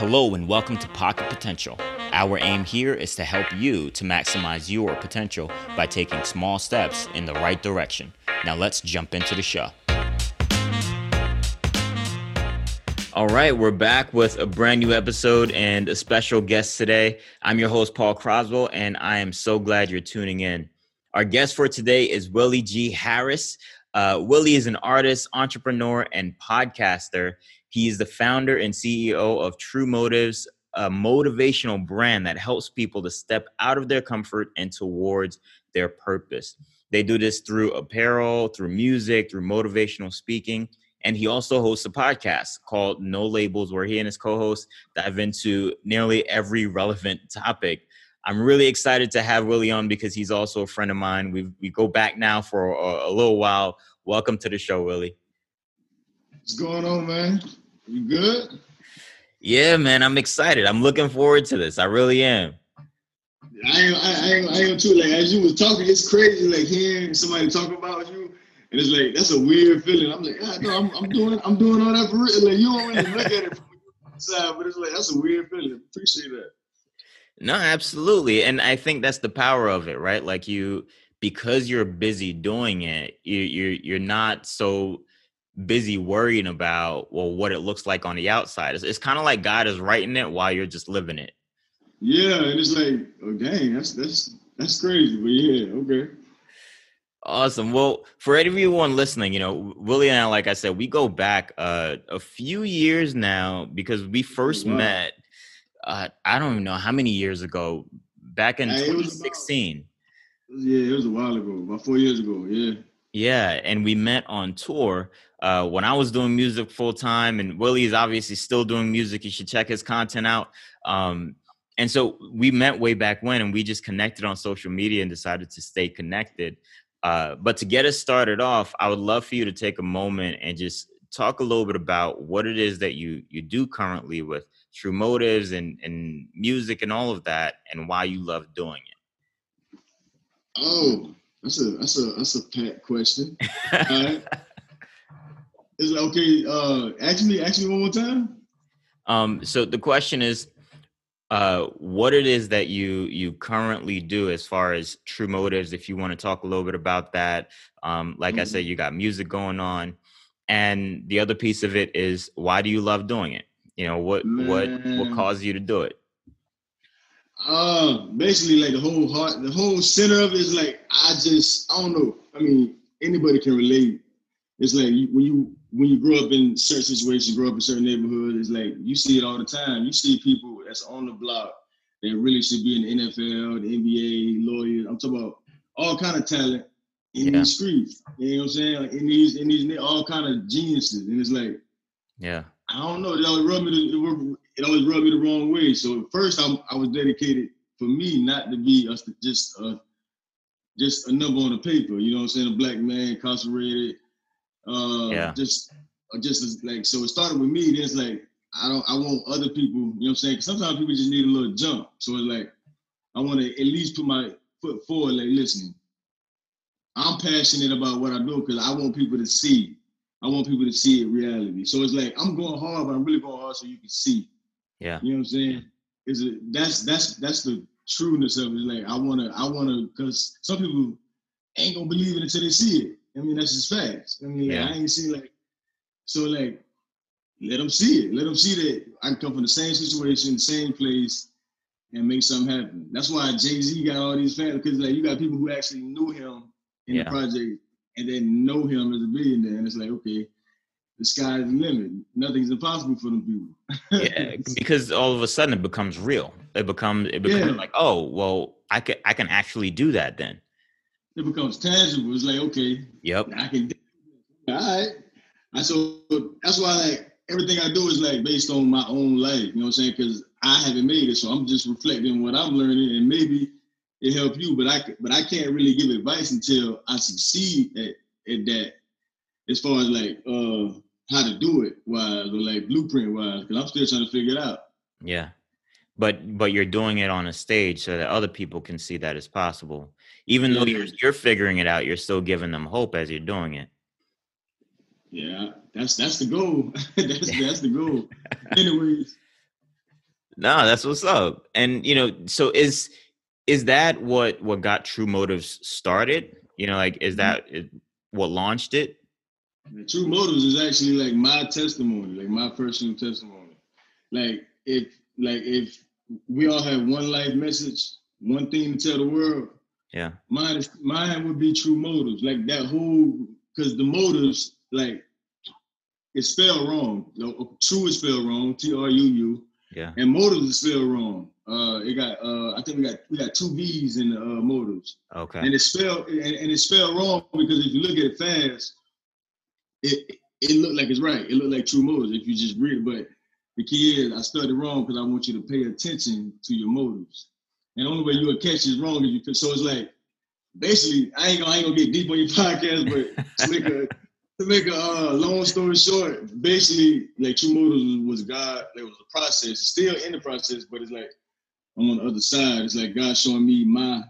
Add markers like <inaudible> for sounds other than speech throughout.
Hello and welcome to Pocket Potential. Our aim here is to help you to maximize your potential by taking small steps in the right direction. Now let's jump into the show. All right, we're back with a brand new episode and a special guest today. I'm your host, Paul Croswell, and I am so glad you're tuning in. Our guest for today is Willie G. Harris. Uh, Willie is an artist, entrepreneur, and podcaster. He is the founder and CEO of True Motives, a motivational brand that helps people to step out of their comfort and towards their purpose. They do this through apparel, through music, through motivational speaking. And he also hosts a podcast called No Labels, where he and his co host dive into nearly every relevant topic. I'm really excited to have Willie on because he's also a friend of mine. We we go back now for a, a little while. Welcome to the show, Willie. What's going on, man? You good? Yeah, man, I'm excited. I'm looking forward to this. I really am. I ain't, I ain't, I ain't too like as you was talking, it's crazy like hearing somebody talk about you, and it's like that's a weird feeling. I'm like, yeah, no, I'm, I'm doing, I'm doing all that for real. Like you don't really look at it from the side, but it's like that's a weird feeling. Appreciate that. No, absolutely, and I think that's the power of it, right? Like you, because you're busy doing it, you, you're you're not so busy worrying about well what it looks like on the outside. It's, it's kind of like God is writing it while you're just living it. Yeah, and it's like, oh dang, that's that's that's crazy, but yeah, okay. Awesome. Well, for everyone listening, you know, Willie and I, like I said, we go back uh, a few years now because we first wow. met. Uh, I don't even know how many years ago. Back in 2016. About, yeah, it was a while ago, about four years ago. Yeah. Yeah, and we met on tour uh, when I was doing music full time, and Willie is obviously still doing music. You should check his content out. Um, and so we met way back when, and we just connected on social media and decided to stay connected. Uh, but to get us started off, I would love for you to take a moment and just talk a little bit about what it is that you you do currently with True Motives and and music and all of that, and why you love doing it. Oh, that's a that's a that's a pat question. <laughs> All right. Is it okay? Uh, ask me, ask me one more time. Um, so the question is, uh, what it is that you you currently do as far as True Motives. If you want to talk a little bit about that, um, like mm-hmm. I said, you got music going on, and the other piece of it is why do you love doing it? You know what Man. what what caused you to do it? Uh, basically, like the whole heart, the whole center of it is like I just I don't know. I mean, anybody can relate. It's like when you when you grow up in certain situations, grow up in certain neighborhoods, it's like you see it all the time. You see people that's on the block that really should be in the NFL, the NBA, lawyers. I'm talking about all kind of talent in yeah. these streets. You know what I'm saying? Like in these, in these, all kind of geniuses. And it's like, yeah, I don't know. It always rubbed me. It always rubbed me the wrong way. So at first, I'm, I was dedicated for me not to be a, just a, just a number on the paper. You know what I'm saying? A black man incarcerated uh, yeah. Just, uh, just like so. It started with me. Then it's like I don't. I want other people. You know what I'm saying? Sometimes people just need a little jump. So it's like I want to at least put my foot forward. Like, listen, I'm passionate about what I do because I want people to see. I want people to see it reality. So it's like I'm going hard, but I'm really going hard so you can see. Yeah. You know what I'm saying? Is it that's that's that's the trueness of it. Like I wanna I wanna because some people ain't gonna believe it until they see it. I mean, that's just facts. I mean, like. I ain't seen like, so like, let them see it. Let them see that I can come from the same situation, same place, and make something happen. That's why Jay Z got all these fans because like you got people who actually knew him in yeah. the project and then know him as a billionaire, and it's like okay, the sky's the limit. Nothing's impossible for them people. yeah, <laughs> because all of a sudden it becomes real. It becomes it becomes yeah. like oh well, I can I can actually do that then it becomes tangible. It's like, okay, yep, I can. Do it. All right, I so that's why like everything I do is like based on my own life. You know what I'm saying? Because I haven't made it, so I'm just reflecting what I'm learning, and maybe it help you. But I but I can't really give advice until I succeed at, at that. As far as like uh how to do it wise or like blueprint wise, because I'm still trying to figure it out. Yeah but but you're doing it on a stage so that other people can see that it's possible even though you're you're figuring it out you're still giving them hope as you're doing it yeah that's that's the goal <laughs> that's <laughs> that's the goal anyways No, that's what's up. And you know, so is is that what what got True Motives started? You know, like is mm-hmm. that what launched it? True Motives is actually like my testimony, like my personal testimony. Like if like if we all have one life message, one thing to tell the world. Yeah. Mine is mine would be true motives. Like that whole because the motives, like it's spelled wrong. True is spelled wrong, T-R-U-U. Yeah. And motives is spelled wrong. Uh, it got uh, I think we got we got two V's in the uh, motives. Okay. And it's spelled and, and it's spelled wrong because if you look at it fast, it it looked like it's right. It looked like true motives if you just read it. But the key is I studied wrong because I want you to pay attention to your motives. And the only way you'll catch is wrong is you so it's like basically I ain't gonna I ain't gonna get deep on your <laughs> podcast, but to make a to make a uh, long story short, basically like true motives was God. There was a process, it's still in the process, but it's like I'm on the other side. It's like God showing me my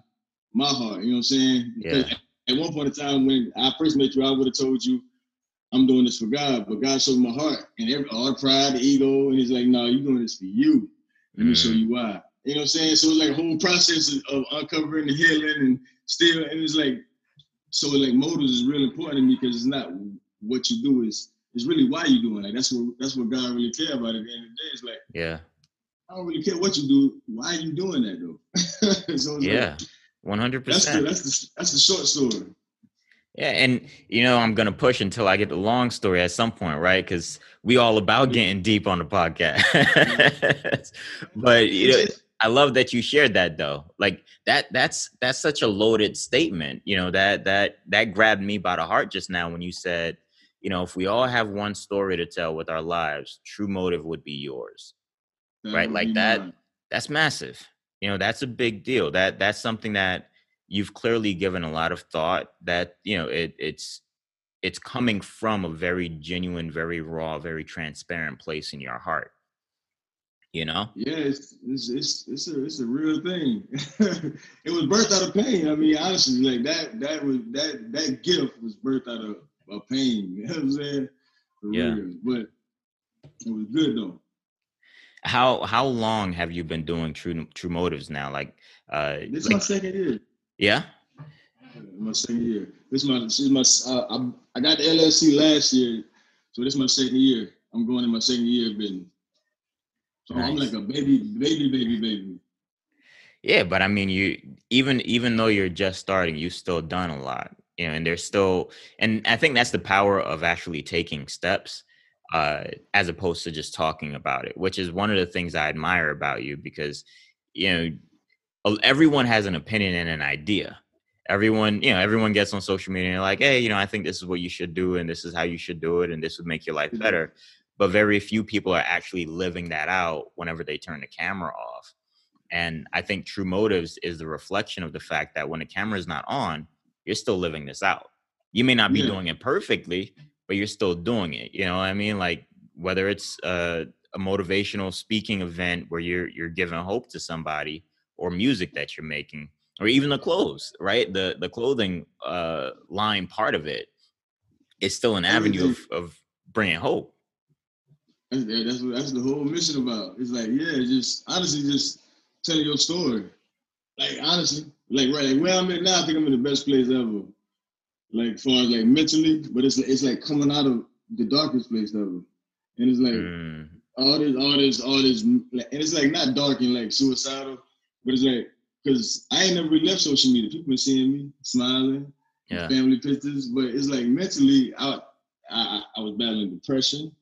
my heart. You know what I'm saying? Yeah. At one point in time when I first met you, I would have told you I'm doing this for God, but God showed my heart and every, all the pride, the ego, and he's like, no, you're doing this for you. Let me show mm. you why. You know what I'm saying? So it's like a whole process of uncovering the healing and still, and it's like, so like motives is really important to me because it's not what you do, is it's really why you doing it. That's what that's what God really care about at the end of the day. It's like, yeah, I don't really care what you do. Why are you doing that though? <laughs> so yeah, one hundred percent. That's the that's the that's the short story. Yeah, and you know I'm gonna push until I get the long story at some point, right? Because we all about getting deep on the mm-hmm. podcast. <laughs> but you know, I love that you shared that though. Like that that's that's such a loaded statement. You know that that that grabbed me by the heart just now when you said, you know, if we all have one story to tell with our lives, true motive would be yours, right? Like that. Mm-hmm. That's massive. You know, that's a big deal. That that's something that you've clearly given a lot of thought that you know it, it's it's coming from a very genuine very raw very transparent place in your heart you know? Yeah it's it's it's, it's a it's a real thing. <laughs> It was birthed out of pain. I mean honestly like that that was that that gift was birthed out of, of pain. <laughs> You know what i'm saying? For yeah. real. but it was good though. How how long have you been doing true true motives now? Like uh this like, my second year yeah. My second year. This is my this is my uh, I, I got the LLC last year, so this is my second year. I'm going in my second year of business. So nice. I'm like a baby, baby, baby, baby. Yeah, but I mean, you even even though you're just starting, you've still done a lot, you know, and there's still, and I think that's the power of actually taking steps, uh, as opposed to just talking about it, which is one of the things I admire about you because, you know, everyone has an opinion and an idea. Everyone you know everyone gets on social media and like hey you know i think this is what you should do and this is how you should do it and this would make your life mm-hmm. better. But very few people are actually living that out whenever they turn the camera off. And i think true motives is the reflection of the fact that when the camera is not on you're still living this out. You may not be yeah. doing it perfectly but you're still doing it you know what i mean? Like whether it's a, a motivational speaking event where you're you're giving hope to somebody or music that you're making or even the clothes right? The the clothing uh line part of it is still an avenue of, of bringing hope. That's, that's what that's the whole mission about. It's like yeah just honestly just telling your story. Like honestly like right like where i'm at now i think i'm in the best place ever. Like far as like mentally but it's it's like coming out of the darkest place ever. And it's like mm. all this all this all this and it's like not dark and like suicidal but it's like, because I ain't never really left social media. People been seeing me smiling, yeah. family pictures, but it's like mentally, I I, I was battling depression.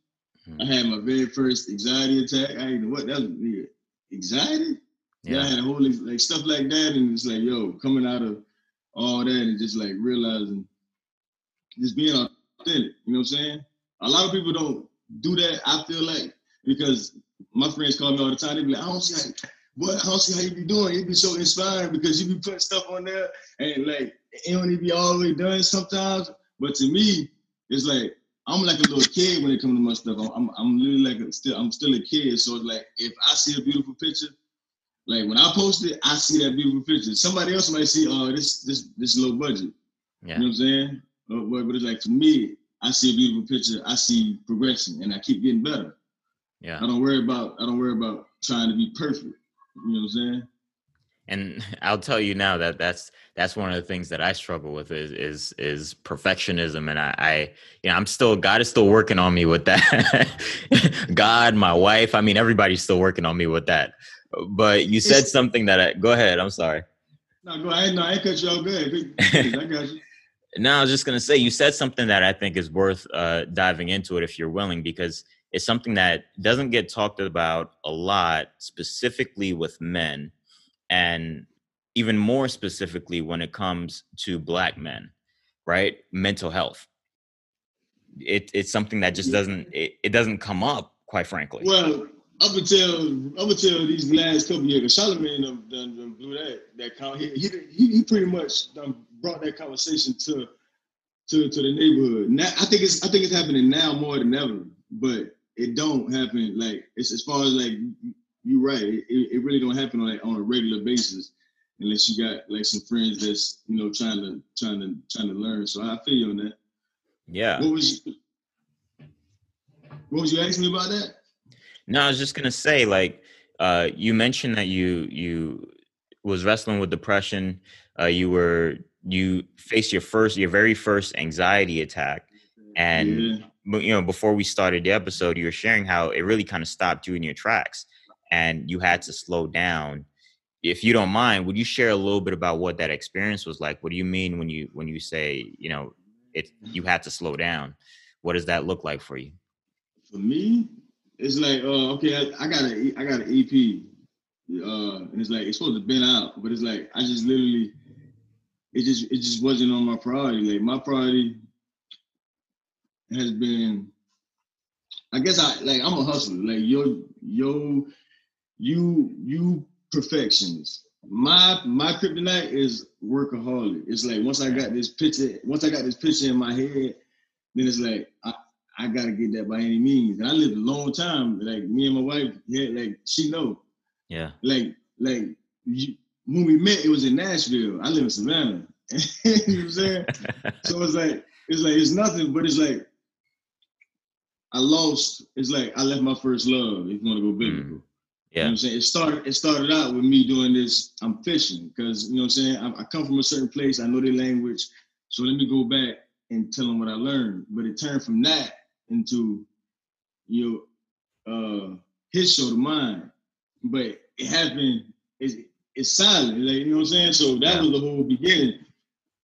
Mm-hmm. I had my very first anxiety attack. I didn't know what that was. Anxiety? Yeah. I had a whole like stuff like that, and it's like, yo, coming out of all that and just like realizing, just being authentic. You know what I'm saying? A lot of people don't do that. I feel like because my friends call me all the time. They be like, I don't see how boy, I don't see how you be doing. You be so inspiring because you be putting stuff on there and like it don't even be all the way done sometimes. But to me, it's like I'm like a little kid when it comes to my stuff. I'm, I'm, I'm literally like a, still I'm still a kid. So it's like if I see a beautiful picture, like when I post it, I see that beautiful picture. Somebody else might see, oh, this this this is low budget. Yeah. You know what I'm saying? But, but it's like for me, I see a beautiful picture. I see progression, and I keep getting better. Yeah. I don't worry about I don't worry about trying to be perfect. You know what I'm saying? And <laughs> I'll tell you now that that's that's one of the things that I struggle with is is is perfectionism, and I, I you know I'm still God is still working on me with that. <laughs> God, my wife, I mean everybody's still working on me with that. But you said something that I go ahead. I'm sorry. No, go ahead. No, I cut you off. Good. I got you. <laughs> no, I was just gonna say you said something that I think is worth uh, diving into it if you're willing, because it's something that doesn't get talked about a lot, specifically with men and even more specifically when it comes to black men right? Mental health. It, it's something that just doesn't it, it doesn't come up quite frankly. Well up until up until these last couple years, Charlemagne done, done, done blew that that con- he, he he pretty much brought that conversation to to to the neighborhood. Now I think it's I think it's happening now more than ever, but it don't happen like it's as far as like you're right. It, it really don't happen on on a regular basis unless you got like some friends that's you know trying to trying to trying to learn. So I feel you on that. Yeah. What was what was you asking me about that? No, I was just gonna say like uh, you mentioned that you you was wrestling with depression. Uh, you were you faced your first your very first anxiety attack, and yeah. You know before we started the episode, you were sharing how it really kind of stopped you in your tracks and you had to slow down. If you don't mind would you share a little bit about what that experience was like? What do you mean when you when you say you know it you had to slow down? What does that look like for you? For me it's like uh okay i, I got a i got an ep uh and it's like it's supposed to been out but it's like i just literally it just it just wasn't on my priority. Like my priority has been I guess I like I'm a hustler. Like yo, yo, you you perfectionist. My my kryptonite is workaholic. It's like once I got this picture, once I got this picture in my head, then it's like I, I gotta get that by any means. And I lived a long time. Like me and my wife, yeah, like she know. Yeah. Like like you, when we met, it was in Nashville. I live in Savannah. <laughs> you know what I'm saying? <laughs> so it's like it's like it's nothing, but it's like I lost. It's like I left my first love. If you want to go biblical. Mm. Yeah. You know I'm saying? It started it started out with me doing this, I'm fishing, because you know what I'm saying? I, I, come from a certain place, I know their language. So let me go back and tell them what I learned. But it turned from that into you know, uh his show to mine. But it happened, it's it's silent, like you know what I'm saying? So that yeah. was the whole beginning.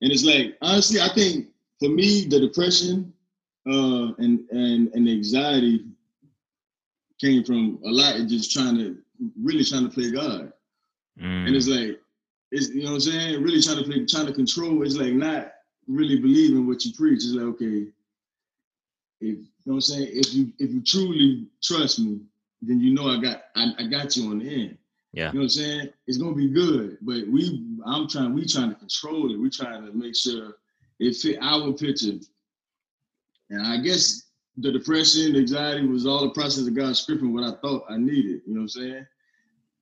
And it's like, honestly, I think for me, the depression uh and and and anxiety came from a lot of just trying to really trying to play God. Mm. And it's like, it's you know what I'm saying? Really trying to play, trying to control. It's like not really believing what you preach. It's like, okay, if you know what I'm saying, if you if you truly trust me, then you know I got I, I got you on the end. Yeah. You know what I'm saying? It's gonna be good. But we I'm trying, we trying to control it. We're trying to make sure it fit our picture. And I guess the depression, the anxiety was all the process of God scripting what I thought I needed. You know what I'm saying?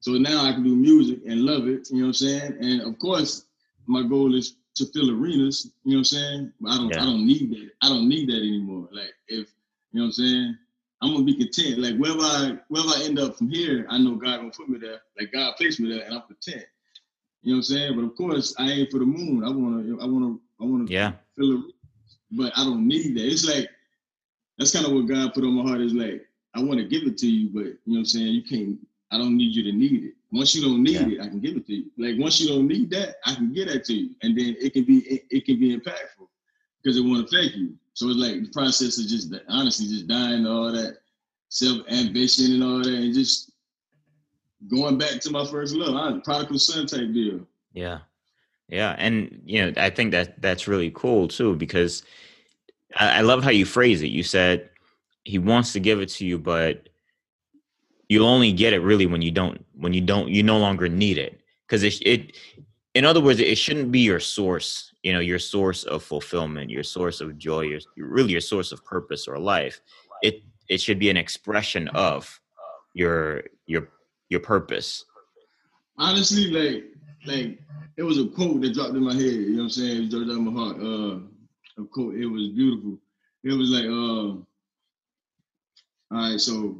So now I can do music and love it. You know what I'm saying? And of course, my goal is to fill arenas. You know what I'm saying? I don't. Yeah. I don't need that. I don't need that anymore. Like if you know what I'm saying, I'm gonna be content. Like wherever I wherever I end up from here, I know God gonna put me there. Like God placed me there, and I'm content. You know what I'm saying? But of course, I ain't for the moon. I wanna. I wanna. I wanna. Yeah. Fill arenas. But I don't need that. It's like that's kind of what God put on my heart is like, I want to give it to you, but you know what I'm saying? You can't, I don't need you to need it. Once you don't need yeah. it, I can give it to you. Like once you don't need that, I can get that to you. And then it can be, it, it can be impactful because it won't affect you. So it's like the process of just honestly just dying all that self ambition and all that and just going back to my first love. I'm prodigal son type deal. Yeah. Yeah. And you know, I think that that's really cool too, because I, I love how you phrase it. You said he wants to give it to you, but you'll only get it really when you don't when you don't you no longer need it because it, it in other words it shouldn't be your source you know your source of fulfillment your source of joy your really your source of purpose or life it it should be an expression of your your your purpose honestly like like it was a quote that dropped in my head you know what i'm saying it dropped in my heart uh of course, it was beautiful. It was like, uh, all right, so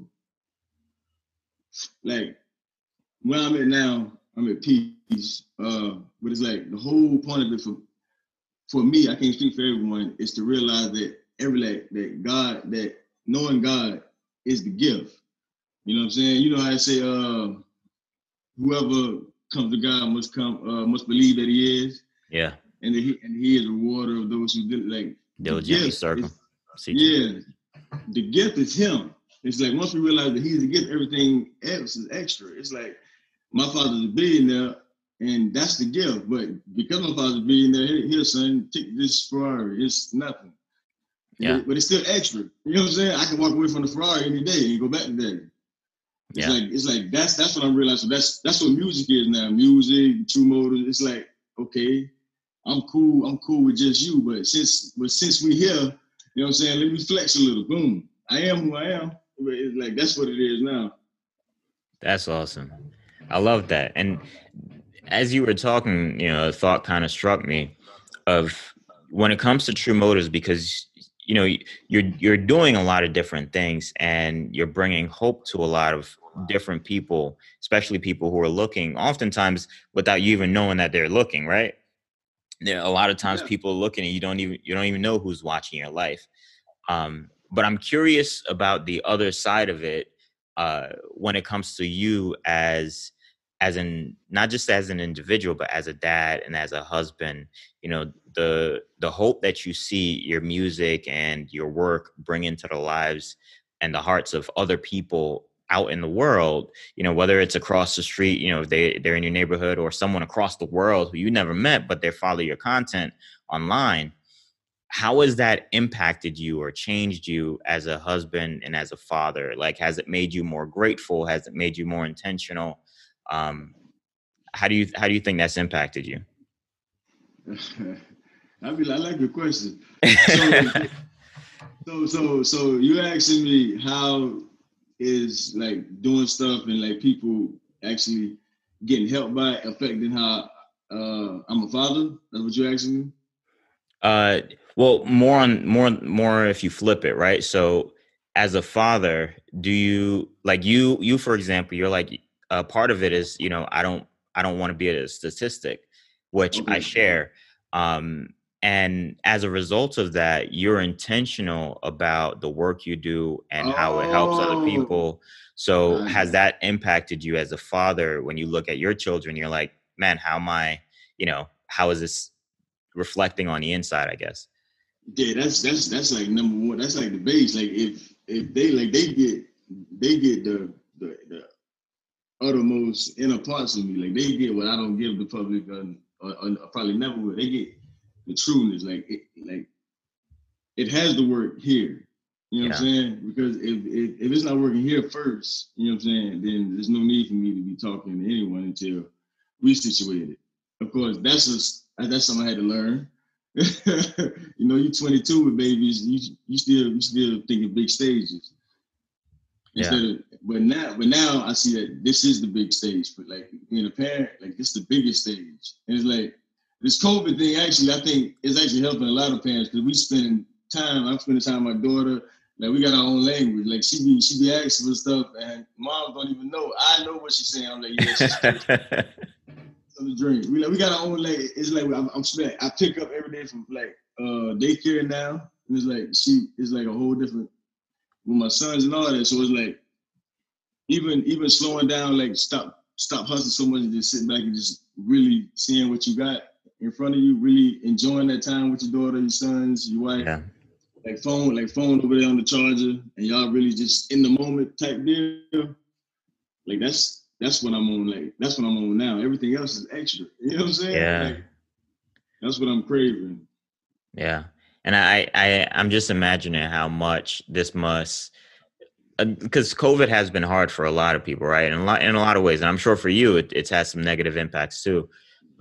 like where I'm at now, I'm at peace. Uh, but it's like the whole point of it for for me, I can't speak for everyone, is to realize that every like that God, that knowing God is the gift. You know what I'm saying? You know how I say, uh, whoever comes to God must come, uh, must believe that He is. Yeah. And that He and He is a rewarder of those who did like diligently circle. Yeah, the gift is Him. It's like once we realize that He's the gift, everything else is extra. It's like my father's a billionaire, and that's the gift. But because my father's a billionaire, here, son, take this Ferrari. It's nothing. Yeah. But it's still extra. You know what I'm saying? I can walk away from the Ferrari any day and go back to that. It's yeah. like it's like that's that's what I'm realizing. That's that's what music is now. Music, True Motives. It's like okay, I'm cool. I'm cool with just you. But since but since we here, you know what I'm saying? Let me flex a little. Boom. I am who I am. It's like that's what it is now. That's awesome. I love that. And as you were talking, you know, a thought kind of struck me of when it comes to True Motives because you know you're you're doing a lot of different things and you're bringing hope to a lot of different people especially people who are looking oftentimes without you even knowing that they're looking right there a lot of times yeah. people are looking and you don't even you don't even know who's watching your life um, but i'm curious about the other side of it uh, when it comes to you as as an not just as an individual but as a dad and as a husband you know the the hope that you see your music and your work bring into the lives and the hearts of other people out in the world you know whether it's across the street you know they they're in your neighborhood or someone across the world who you never met but they follow your content online how has that impacted you or changed you as a husband and as a father like has it made you more grateful has it made you more intentional um, how do you how do you think that's impacted you? <laughs> I mean, I like your question. <laughs> So, so, so, so you asking me how is like doing stuff and like people actually getting helped by it affecting how uh, I'm a father? That's what you're asking me. Uh, well, more on more more if you flip it, right? So, as a father, do you like you you for example, you're like uh, part of it is you know i don't i don't want to be a statistic which i share um, and as a result of that you're intentional about the work you do and oh. how it helps other oh. people so nice. has that impacted you as a father when you look at your children you're like man how am i you know how is this reflecting on the inside i guess yeah that's that's that's like number one that's like the base like if if they like they get they get the the, the uttermost inner parts of me. Like they get what I don't give the public, or, or, or probably never will. They get the trueness. Like it, like it has to work here. You know yeah. what I'm saying? Because if, if, if it's not working here first, you know what I'm saying, then there's no need for me to be talking to anyone until we situate it. Of course, that's just that's something I had to learn. <laughs> you know, you're 22 with babies, you you still you still thinking big stages. Instead yeah. of, but now, but now I see that this is the big stage. But like being a parent, like this is the biggest stage. And it's like this COVID thing. Actually, I think is actually helping a lot of parents because we spending time. I'm spending time with my daughter. Like we got our own language. Like she be she be asking for stuff, and mom don't even know. I know what she's saying. I'm like, yeah, she's <laughs> the drink. We like we got our own like it's like I'm, I'm spending, I pick up every day from like uh daycare now. And it's like she is like a whole different with my sons and all that. So it's like even even slowing down, like stop stop hustling so much and just sitting back and just really seeing what you got in front of you, really enjoying that time with your daughter, your sons, your wife. Yeah. Like phone, like phone over there on the charger, and y'all really just in the moment type deal. Like that's that's what I'm on. Like that's what I'm on now. Everything else is extra. <laughs> You know what I'm saying? Yeah. Like, that's what I'm craving. Yeah and I, I I'm just imagining how much this must because uh, COVID has been hard for a lot of people, right? In a lot in a lot of ways, and I'm sure for you, it, it's had some negative impacts too.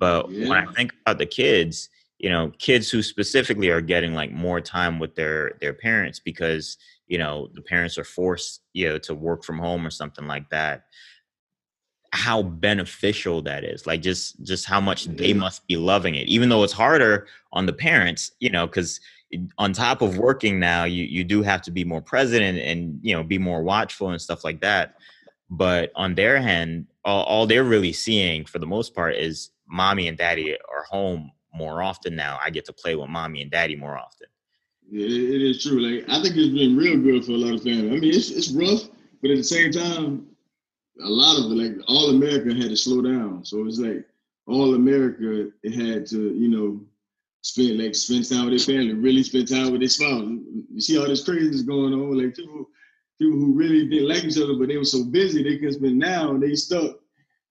But yeah. when I think about the kids, you know, kids who specifically are getting like more time with their their parents because you know the parents are forced, you know, to work from home or something like that how beneficial that is like just just how much they must be loving it even though it's harder on the parents you know because on top of working now you you do have to be more present and, and you know be more watchful and stuff like that but on their hand, all, all they're really seeing for the most part is mommy and daddy are home more often now. I get to play with mommy and daddy more often. Yeah, it is true. Like I think it's been real good for a lot of families. I mean, it's it's rough, but at the same time, a lot of it, like all America had to slow down. So it's like all America had to, you know, spend like spend time with their family, really spend time with their spouse. You see all this craziness going on, like people people who really didn't like each other, but they were so busy they couldn't spend now they stuck.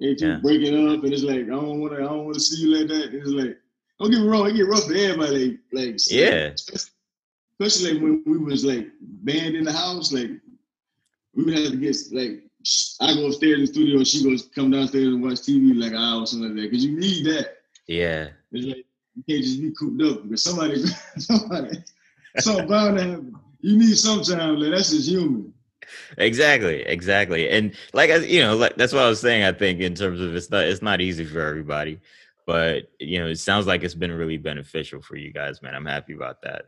They keep yeah. breaking up, and it's like I don't want to, I don't want to see you like that. And it's like, don't get me wrong, it get rough for everybody. Like, like yeah, especially like when we was like banned in the house, like we would have to get like I go upstairs in the studio and she goes come downstairs and watch TV like an hour or something like that because you need that. Yeah, it's like you can't just be cooped up because somebody, <laughs> somebody, something bound to happen. You need some time. Like that's just human. Exactly, exactly, and like you know, like that's what I was saying. I think in terms of it's not it's not easy for everybody, but you know, it sounds like it's been really beneficial for you guys, man. I'm happy about that.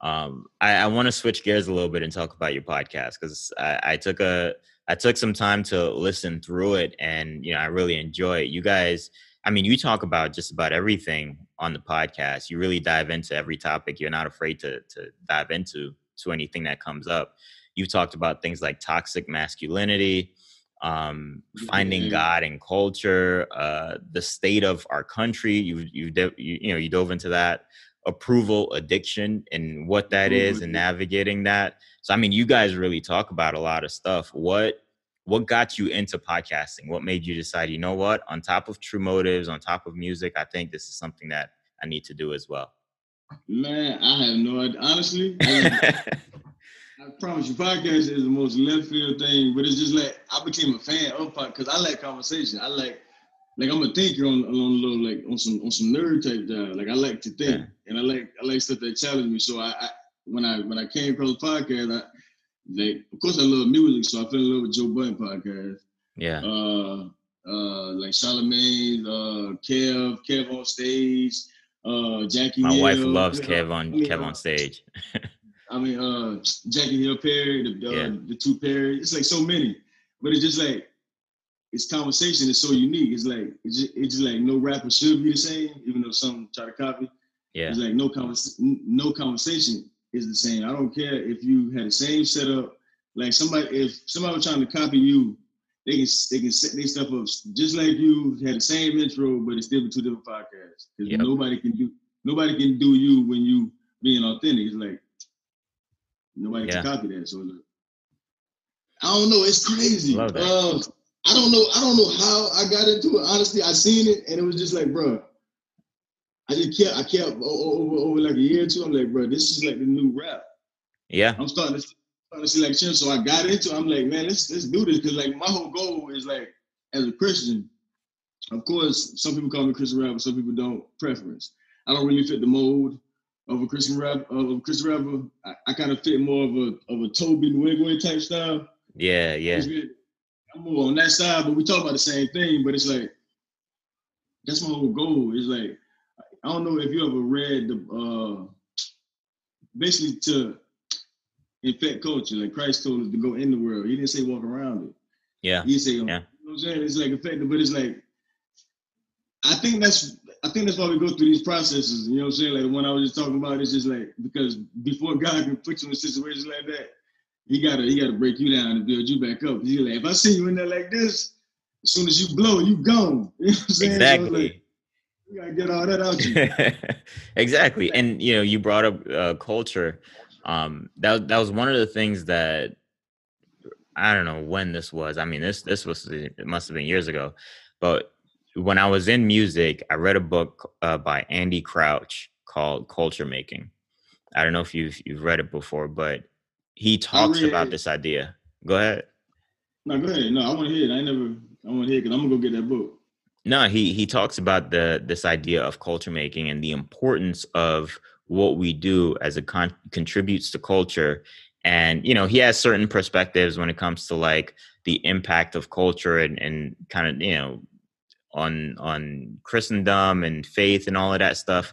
Um, I, I want to switch gears a little bit and talk about your podcast because I, I took a I took some time to listen through it, and you know, I really enjoy it. You guys, I mean, you talk about just about everything on the podcast. You really dive into every topic. You're not afraid to to dive into to anything that comes up. You've talked about things like toxic masculinity, um, finding God in culture, uh, the state of our country. You you you, you know you dove into that approval addiction and what that is and navigating that. So I mean, you guys really talk about a lot of stuff. What what got you into podcasting? What made you decide, you know what, on top of True Motives, on top of music, I think this is something that I need to do as well? Man, I have no idea. Honestly, <laughs> I, I promise you, podcast is the most left field thing, but it's just like I became a fan of podcast because I like conversation. I like like I'm a thinker on, on a little like on some on some nerd type job. Like I like to think, yeah. and I like I like stuff that challenge me. So I, I when I when I came across the podcast, I like of course I love music, so I fell in love with Joe Budden podcast. Yeah. Uh, uh, like Charlemagne, uh, Kev, Kev on stage, uh, Jackie. My Hill, wife loves Kev on Kev on stage. <laughs> I mean, uh, Jackie Hill Perry, the uh, yeah. the two Perry. It's like so many, but it's just like its conversation is so unique. It's like it's just, it's just like no rapper should be the same, even though some try to copy. Yeah. It's like no convers- no conversation is the same. I don't care if you had the same setup. Like somebody, if somebody was trying to copy you, they can they can set their stuff up just like you had the same intro, but it's still two different podcasts. Because yep. nobody can do nobody can do you when you being authentic. It's like nobody yeah. can copy that. So like, I don't know. It's crazy. Love that. Uh, I don't know. I don't know how I got into it. Honestly, I seen it and it was just like, bro. I just kept. I kept over, over like a year or two. I'm like, bro, this is like the new rap. Yeah. I'm starting to starting to see like change. So I got into. it. I'm like, man, let's let's do this because like my whole goal is like as a Christian. Of course, some people call me Christian rapper, some people don't. Preference. I don't really fit the mold of a Christian rap of a Christian rapper. I, I kind of fit more of a of a Tobe Nwigwe type style. Yeah, yeah. I'm more on that side, but we talk about the same thing. But it's like that's my whole goal. It's like I don't know if you ever read the uh basically to infect culture. Like Christ told us to go in the world. He didn't say walk around it. Yeah. He said, yeah. you know what I'm saying? It's like effective, but it's like I think that's I think that's why we go through these processes. You know what I'm saying? Like the one I was just talking about, it's just like because before God can put you in a situation like that, he gotta he gotta break you down and build you back up. He's like, if I see you in there like this, as soon as you blow, you gone. <laughs> You know what I'm saying? Exactly. So like, you gotta get all that out you. <laughs> exactly. And you know, you brought up uh, culture. Um, that that was one of the things that I don't know when this was. I mean, this this was it must have been years ago, but when I was in music, I read a book uh, by Andy Crouch called Culture Making. I don't know if you've you've read it before, but he talks about this idea. Go ahead. No, go ahead. No, I want to hear it. I never. I want to hear it because I'm gonna go get that book. No, he he talks about the this idea of culture making and the importance of what we do as it con- contributes to culture. And you know, he has certain perspectives when it comes to like the impact of culture and and kind of you know on on Christendom and faith and all of that stuff.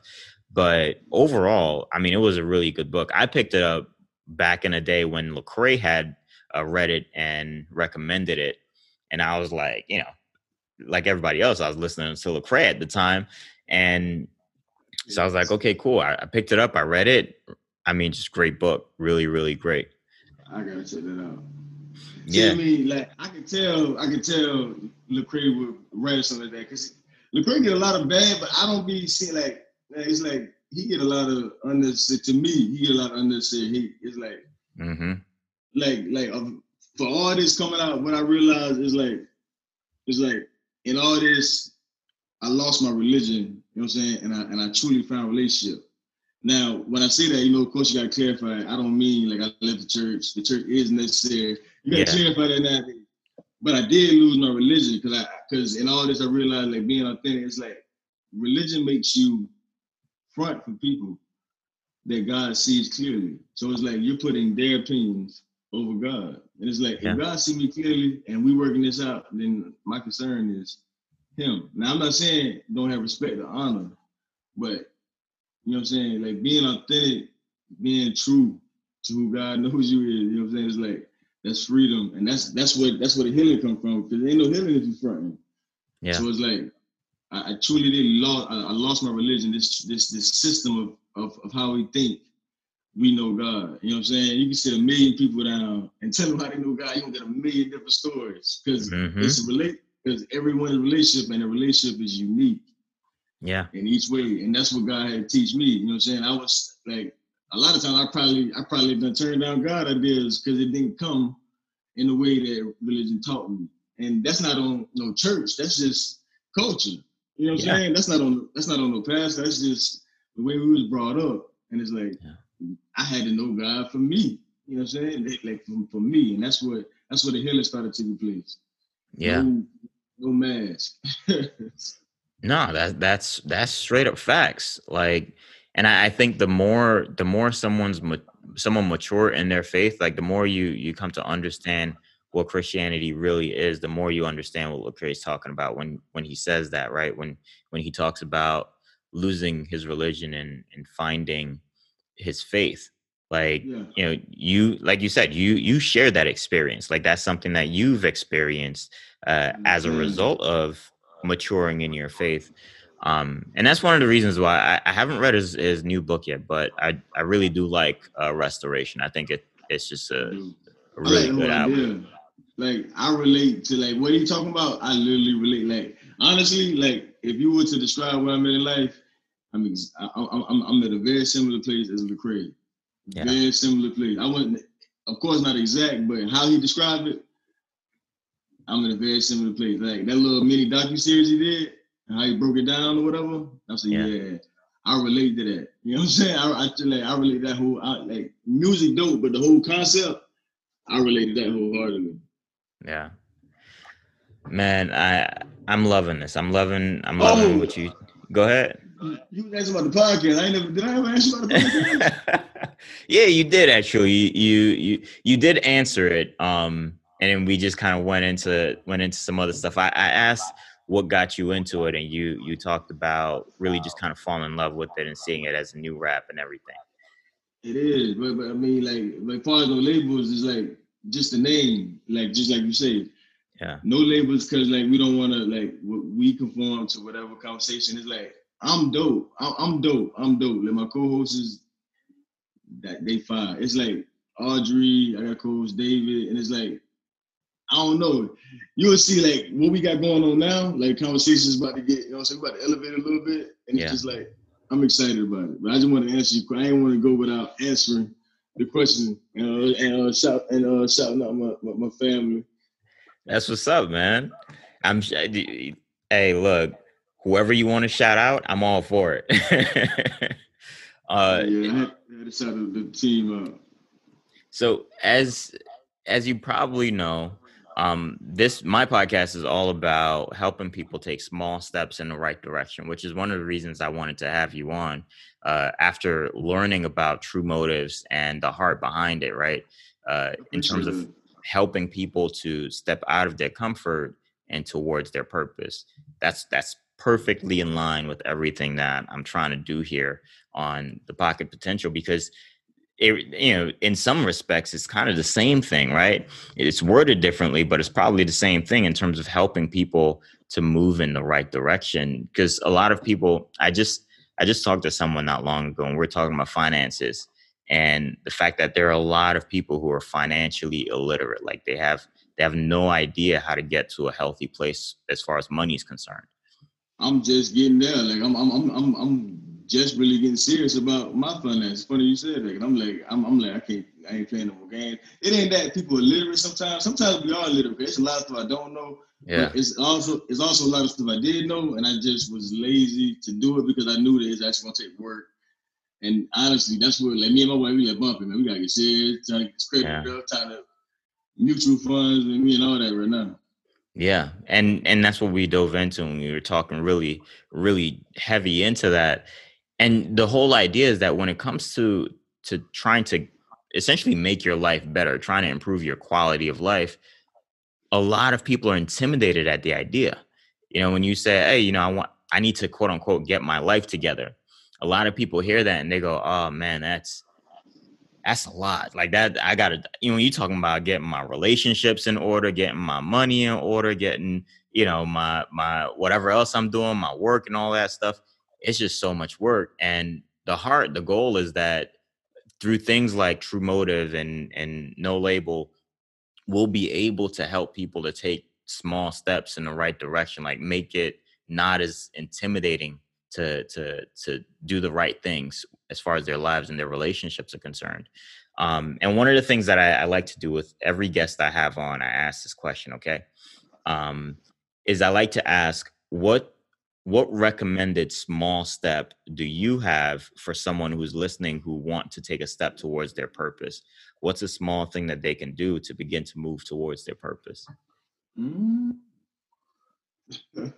But overall, I mean, it was a really good book. I picked it up back in the day when Lecrae had uh, read it and recommended it. and I was like, you know, like everybody else, I was listening to Lecrae at the time, and so I was like, okay, cool. I, I picked it up, I read it. I mean, just great book, really, really great. I gotta check that out. Yeah, I mean, like I can tell, I can tell Lecrae would write something like that because Lecrae get a lot of bad, but I don't be seeing like it's like he get a lot of unnecessary. To me, he get a lot of unnecessary hate. It's like, mm-hmm. like, like for all this coming out, what I realized is like, it's like in all this, I lost my religion. You know what I'm saying? And I and I truly found a relationship. Now, when I say that, you know, of course, you got to clarify. I don't mean like I left the church. The church is necessary. You got to yeah. clarify that now. But I did lose my religion because I because in all this I realized like being authentic. It's like religion makes you front for people that God sees clearly. So it's like you're putting their opinions over God. And it's like, yeah. if God see me clearly and we working this out, then my concern is him. Now I'm not saying don't have respect or honor, but you know what I'm saying? Like being authentic, being true to who God <laughs> knows you is, you know what I'm saying? It's like that's freedom. And that's that's what that's where the healing come from. Because there ain't no healing if you fronting. Yeah. So it's like I, I truly did lost. I, I, lost my religion. This this this system of, of of how we think we know God. You know what I'm saying? You can sit a million people down and tell them how they know God. You gonna get a million different stories because mm-hmm. it's a relate because everyone's relationship and a relationship is unique. Yeah. In each way, and that's what God had to teach me. You know what I'm saying? I was like a lot of times I probably I probably done turned down God ideas because it didn't come in the way that religion taught me. And that's not on no church. That's just culture. You know what I'm saying? That's not on that's not on no past. That's just the way we was brought up. And it's like yeah. I had to know God for me. You know what I'm saying? Like for, for me. And that's what that's what the healing started taking place. Yeah. No, no mask. <laughs> no, that that's that's straight up facts. Like and I, I think the more the more someone's someone mature in their faith, like the more you you come to understand what Christianity really is, the more you understand what Lecrae is talking about when when he says that, right? When when he talks about losing his religion and and finding his faith. Like, yeah. you know, you like you said, you you share that experience. Like that's something that you've experienced uh, as a mm-hmm. result of maturing in your faith. Um, and that's one of the reasons why I, I haven't read his, his, new book yet, but I, I really do like uh, Restoration. I think it it's just a, a really good album like I relate to like what are you talking about? I literally relate. Like honestly, like if you were to describe what I'm at in life, I mean, I, am I'm at a very similar place as Lecrae. Yeah. Very similar place. I wouldn't, of course, not exact, but how he described it, I'm in a very similar place. Like that little mini docu series he did, and how you broke it down or whatever. I said, yeah. yeah. I relate to that. You know what I'm saying? I, I like I relate that whole I, like music dope, but the whole concept, I related that wholeheartedly. Yeah. Man, I I'm loving this. I'm loving I'm loving oh, what you go ahead. You asked about the podcast. I ain't never did I ever ask you about the <laughs> podcast? yeah, you did actually. You you you you did answer it. Um and then we just kind of went into went into some other stuff. I, I asked what got you into it and you you talked about really just kind of falling in love with it and seeing it as a new rap and everything. It is, but, but I mean like like far as the labels is like just the name, like just like you say. Yeah. No labels because like we don't want to like we conform to whatever conversation. It's like I'm dope. I'm, I'm dope. I'm dope. Like my co-hosts is that they fire. It's like Audrey. I got co-host David, and it's like I don't know. You'll see like what we got going on now. Like conversations about to get. You know, what I'm saying about to elevate a little bit, and yeah. it's just like I'm excited about it. But I just want to answer you. I didn't want to go without answering the question and uh, and uh, shout and uh, shouting out my, my, my family. That's what's up, man. I'm hey, look, whoever you want to shout out, I'm all for it. <laughs> uh, yeah, I had, I had to shout the team out. So as as you probably know, um, this my podcast is all about helping people take small steps in the right direction, which is one of the reasons I wanted to have you on. Uh, after learning about true motives and the heart behind it, right? Uh, in terms of helping people to step out of their comfort and towards their purpose. That's that's perfectly in line with everything that I'm trying to do here on the pocket potential because it, you know, in some respects, it's kind of the same thing, right? It's worded differently, but it's probably the same thing in terms of helping people to move in the right direction. Because a lot of people, I just, I just talked to someone not long ago, and we we're talking about finances and the fact that there are a lot of people who are financially illiterate, like they have, they have no idea how to get to a healthy place as far as money is concerned. I'm just getting there. Like I'm, I'm, I'm, I'm, I'm just really getting serious about my finances. Funny you said that. I'm like, I'm, I'm like, I can't, I ain't playing no more games. It ain't that people are literate sometimes. Sometimes we are literate. There's a lot of stuff I don't know. Yeah. it's also, it's also a lot of stuff I did know, and I just was lazy to do it because I knew that it's actually gonna take work. And honestly, that's what like me and my wife we like bumping, man. We gotta get serious, trying to get credit yeah. up, trying to mutual funds and me and all that right now. Yeah, and and that's what we dove into when we were talking really, really heavy into that and the whole idea is that when it comes to to trying to essentially make your life better trying to improve your quality of life a lot of people are intimidated at the idea. You know when you say hey you know i want i need to quote unquote get my life together a lot of people hear that and they go oh man that's that's a lot. Like that i gotta you know you talking about getting my relationships in order getting my money in order getting you know my my whatever else i'm doing my work and all that stuff it's just so much work and the heart the goal is that through things like true motive and and no label we'll be able to help people to take small steps in the right direction like make it not as intimidating to to to do the right things as far as their lives and their relationships are concerned. Um, and one of the things that I, I, like to do with every guest i have on i ask this question okay? Um, is i like to ask what what recommended small step do you have for someone who's listening who want to take a step towards their purpose? What's a small thing that they can do to begin to move towards their purpose? Mm. <laughs>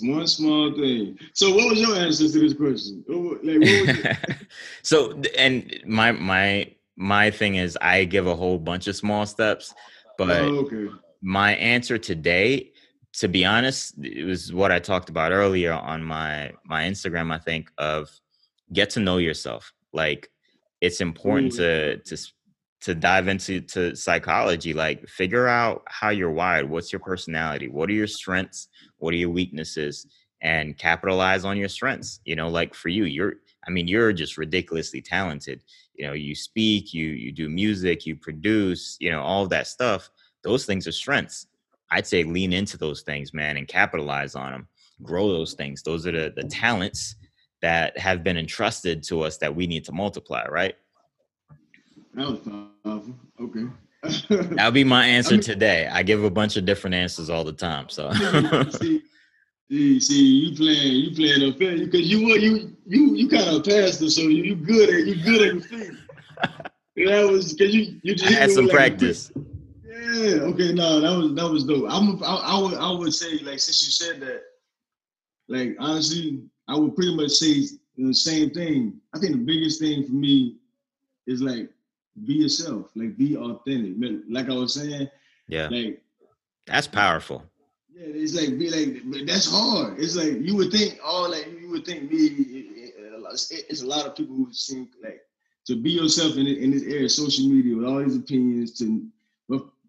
one small thing. So what was your answer to this question? Like, <laughs> so and my my my thing is i give a whole bunch of small steps but oh, okay. my answer today to be honest, it was what I talked about earlier on my my Instagram. I think of get to know yourself. Like it's important mm. to to to dive into to psychology. Like figure out how you're wired. What's your personality? What are your strengths? What are your weaknesses? And capitalize on your strengths. You know, like for you, you're. I mean, you're just ridiculously talented. You know, you speak, you you do music, you produce. You know, all that stuff. Those things are strengths I'd say lean into those things, man, and capitalize on them. Grow those things. Those are the the mm. talents that have been entrusted to us that we need to multiply, right? That was powerful. Okay. That'll be my <laughs> answer I mean, today. I give a bunch of different answers all the time. So <laughs> see, see, see, you playing, you playing a fair because you were you you you kind of a pastor, so you you good at you good at the thing. <laughs> That was because you you just had some like practice. Yeah. Okay. No, that was that was dope. I'm. I, I would. I would say like since you said that, like honestly, I would pretty much say the same thing. I think the biggest thing for me is like be yourself, like be authentic. Like I was saying. Yeah. Like that's powerful. Yeah, it's like be like that's hard. It's like you would think all like you would think me. It, it, it's a lot of people who seem like to be yourself in, in this area, social media with all these opinions to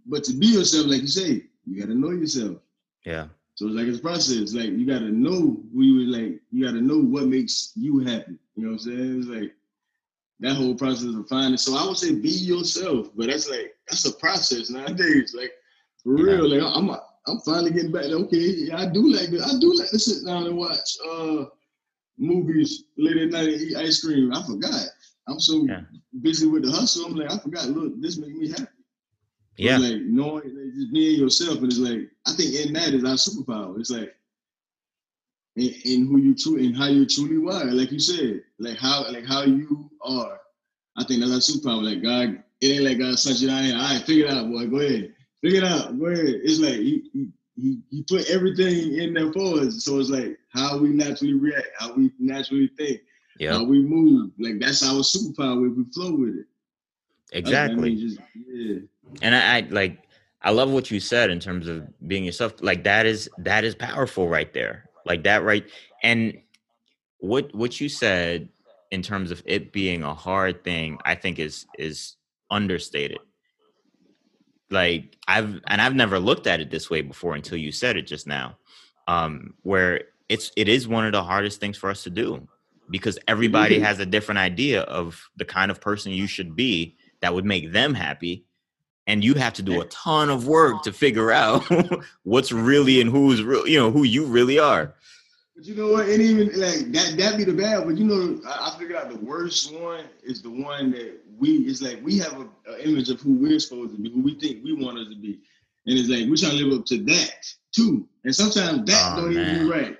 but to be yourself, like you say, you gotta know yourself. Yeah. So it's like it's a process. Like you gotta know who you like. You gotta know what makes you happy. You know what I'm saying? It's like that whole process of finding. So I would say be yourself, but that's like that's a process nowadays. Like for yeah. real. Like I'm I'm finally getting back. Okay, yeah, I do like I do like to sit down and watch uh movies late at night and eat ice cream. I forgot. I'm so yeah. busy with the hustle. I'm like I forgot. Look, this makes me happy. Yeah. like knowing like, just being yourself, and it's like I think in that is our superpower. It's like in, in who you true and how you truly are, like you said, like how like how you are. I think that's our superpower. Like God, it ain't like God sent you down here. All right, figure it out, boy. Go ahead, figure it out. Go ahead. It's like he, he he put everything in there for us. So it's like how we naturally react, how we naturally think, yep. how we move. Like that's our superpower if we flow with it. Exactly. I mean, just, yeah and I, I like I love what you said in terms of being yourself. Like that is that is powerful right there. Like that right and what what you said in terms of it being a hard thing, I think is is understated. Like I've and I've never looked at it this way before until you said it just now. Um, where it's it is one of the hardest things for us to do because everybody has a different idea of the kind of person you should be that would make them happy and you have to do a ton of work to figure out <laughs> what's really and who's real you know who you really are but you know what? And even like that that be the bad. But you know, I, I figured out the worst one is the one that we it's like we have an image of who we're supposed to be, who we think we want us to be, and it's like we're trying to live up to that too. And sometimes that oh, don't man. even be right.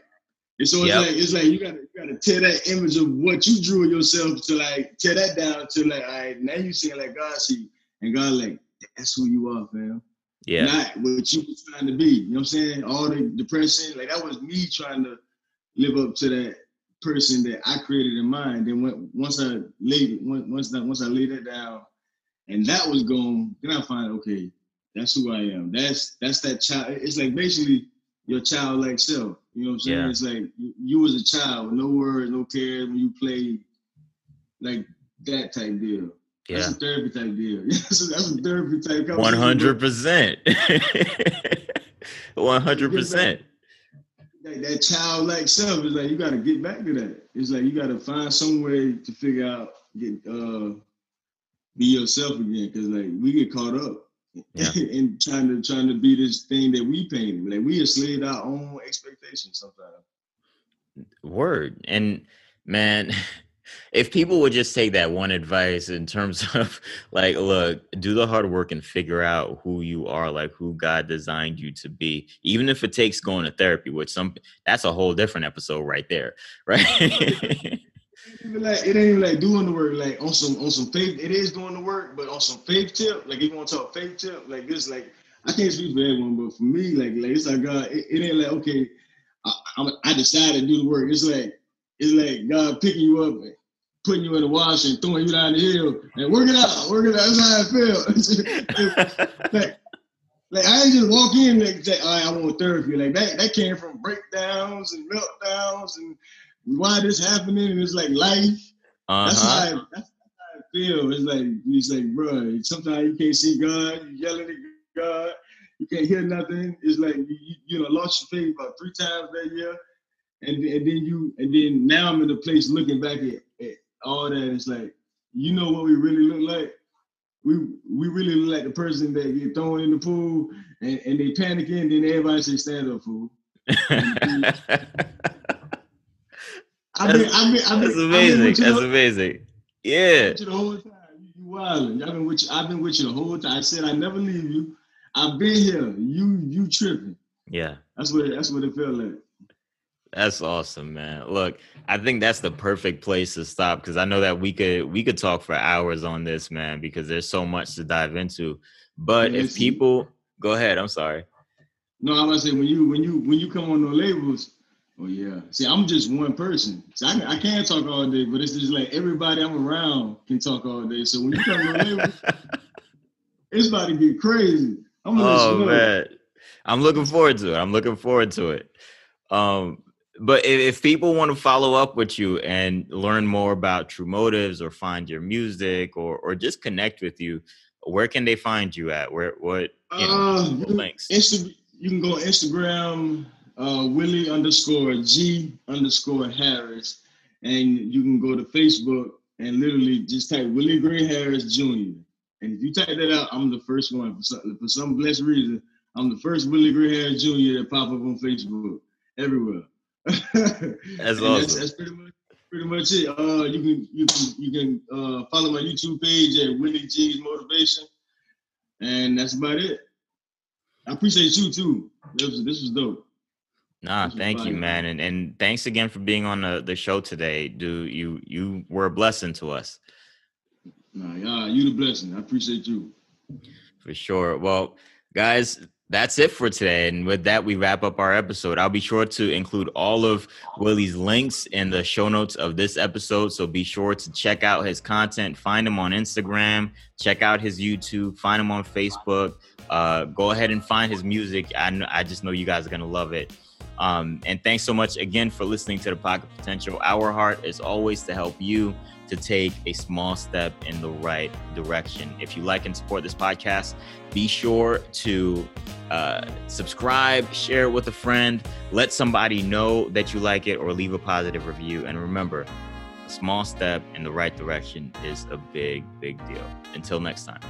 And so it's yep. like it's like you gotta you gotta tear that image of what you drew yourself to like tear that down to like all right now you see like God see and God like that's who you are, fam. Yeah. Not what you were trying to be. You know what I'm saying? All the depression, like that was me trying to live up to that person that I created in mind. Then when, once I laid once that once I laid that down, and that was gone, then I find okay, that's who I am. That's that's that child. It's like basically your childlike self. You know what I'm saying? Yeah. It's like you, you was a child no words, no care when you played like that type deal. Yeah. <laughs> That's a therapy type deal. that's, a, therapy type. One hundred percent. One hundred percent that, that childlike self is like you got to get back to that. It's like you got to find some way to figure out get uh be yourself again because like we get caught up yeah. <laughs> in trying to trying to be this thing that we painted. Like we enslaved our own expectations sometimes. Word and man. <laughs> if people would just take that one advice in terms <laughs> of like look do the hard work and figure out who you are like who god designed you to be even if it takes going to therapy which some that's a whole different episode right there <laughs> right? It ain't like it ain't like doing the work like on some on some faith it is doing the work but on some faith tip like if you want to talk faith tip like this like i can't speak for everyone but for me like like it's like god it, it ain't like okay I, I, I decided to do the work. It's like it's like God picking you up, putting you in the wash and throwing you down the hill and work it out, work it out. That's how I feel. <laughs> like, like, I ain't just walk in and say, all right, I want therapy. Like that, that came from breakdowns and meltdowns and why this happening. And it's like life. Uh-huh. That's, how I, that's how I feel. It's like, it's like, bro, sometimes you can't see God, you yelling at God, you can't hear nothing. It's like, you, you know, lost your faith about three times that year and, and then you and then now I'm in the place looking back at all that. It's like you know what we really look like. We we really look like the person that get thrown in the pool and, and they panicking. Then everybody say stand up, fool. I mean, I mean, I mean, been, that's amazing. That's amazing. Yeah. the whole time. You wilding. I've been with you. I've been with you the whole time. I said I never leave you. I've been here. You you tripping. Yeah. That's what that's what it felt like. That's awesome, man. Look, I think that's the perfect place to stop because I know that we could we could talk for hours on this, man, because there's so much to dive into. But if people go ahead, I'm sorry. No, I'm gonna say when you when you when you come on the labels, oh yeah. See, I'm just one person. See, I, I can't talk all day, but it's just like everybody I'm around can talk all day. So when you come on the labels, <laughs> it's about to get crazy. I'm oh man, I'm looking forward to it. I'm looking forward to it. Um, but if, if, people want to follow up with you and learn more about True Motives or find your music or or just connect with you, where can they find you at? Where what you know, uh, links? Insta- you can go Instagram uh, Willie underscore G underscore Harris, and you can go to Facebook and literally just type Willie Gray Harris Jr. And if you type that out, I'm the first one. For some, for some blessed reason, I'm the first Willie Gray Harris Jr. that pop up on Facebook everywhere. <laughs> that's awesome. That's, that's, pretty much pretty much it. Uh, you can you can you can uh, follow my YouTube page at Willie G's Motivation, and that's about it. I appreciate you too. This was, this was dope. Nah, thank you, man, and and thanks again for being on the, the show today, dude. You you were a blessing to us. Nah, yeah, you the blessing. I appreciate you. For sure. Well, guys, that's it for today. And with that, we wrap up our episode. I'll be sure to include all of Willie's links in the show notes of this episode. So be sure to check out his content, find him on Instagram, check out his YouTube, find him on Facebook. Uh, go ahead and find his music. I, I just know you guys are going to love it. Um, and thanks so much again for listening to the Pocket Potential. Our heart is always to help you to take a small step in the right direction. If you like and support this podcast, be sure to uh, subscribe, share it with a friend, let somebody know that you like it, or leave a positive review. And remember, a small step in the right direction is a big, big deal. Until next time.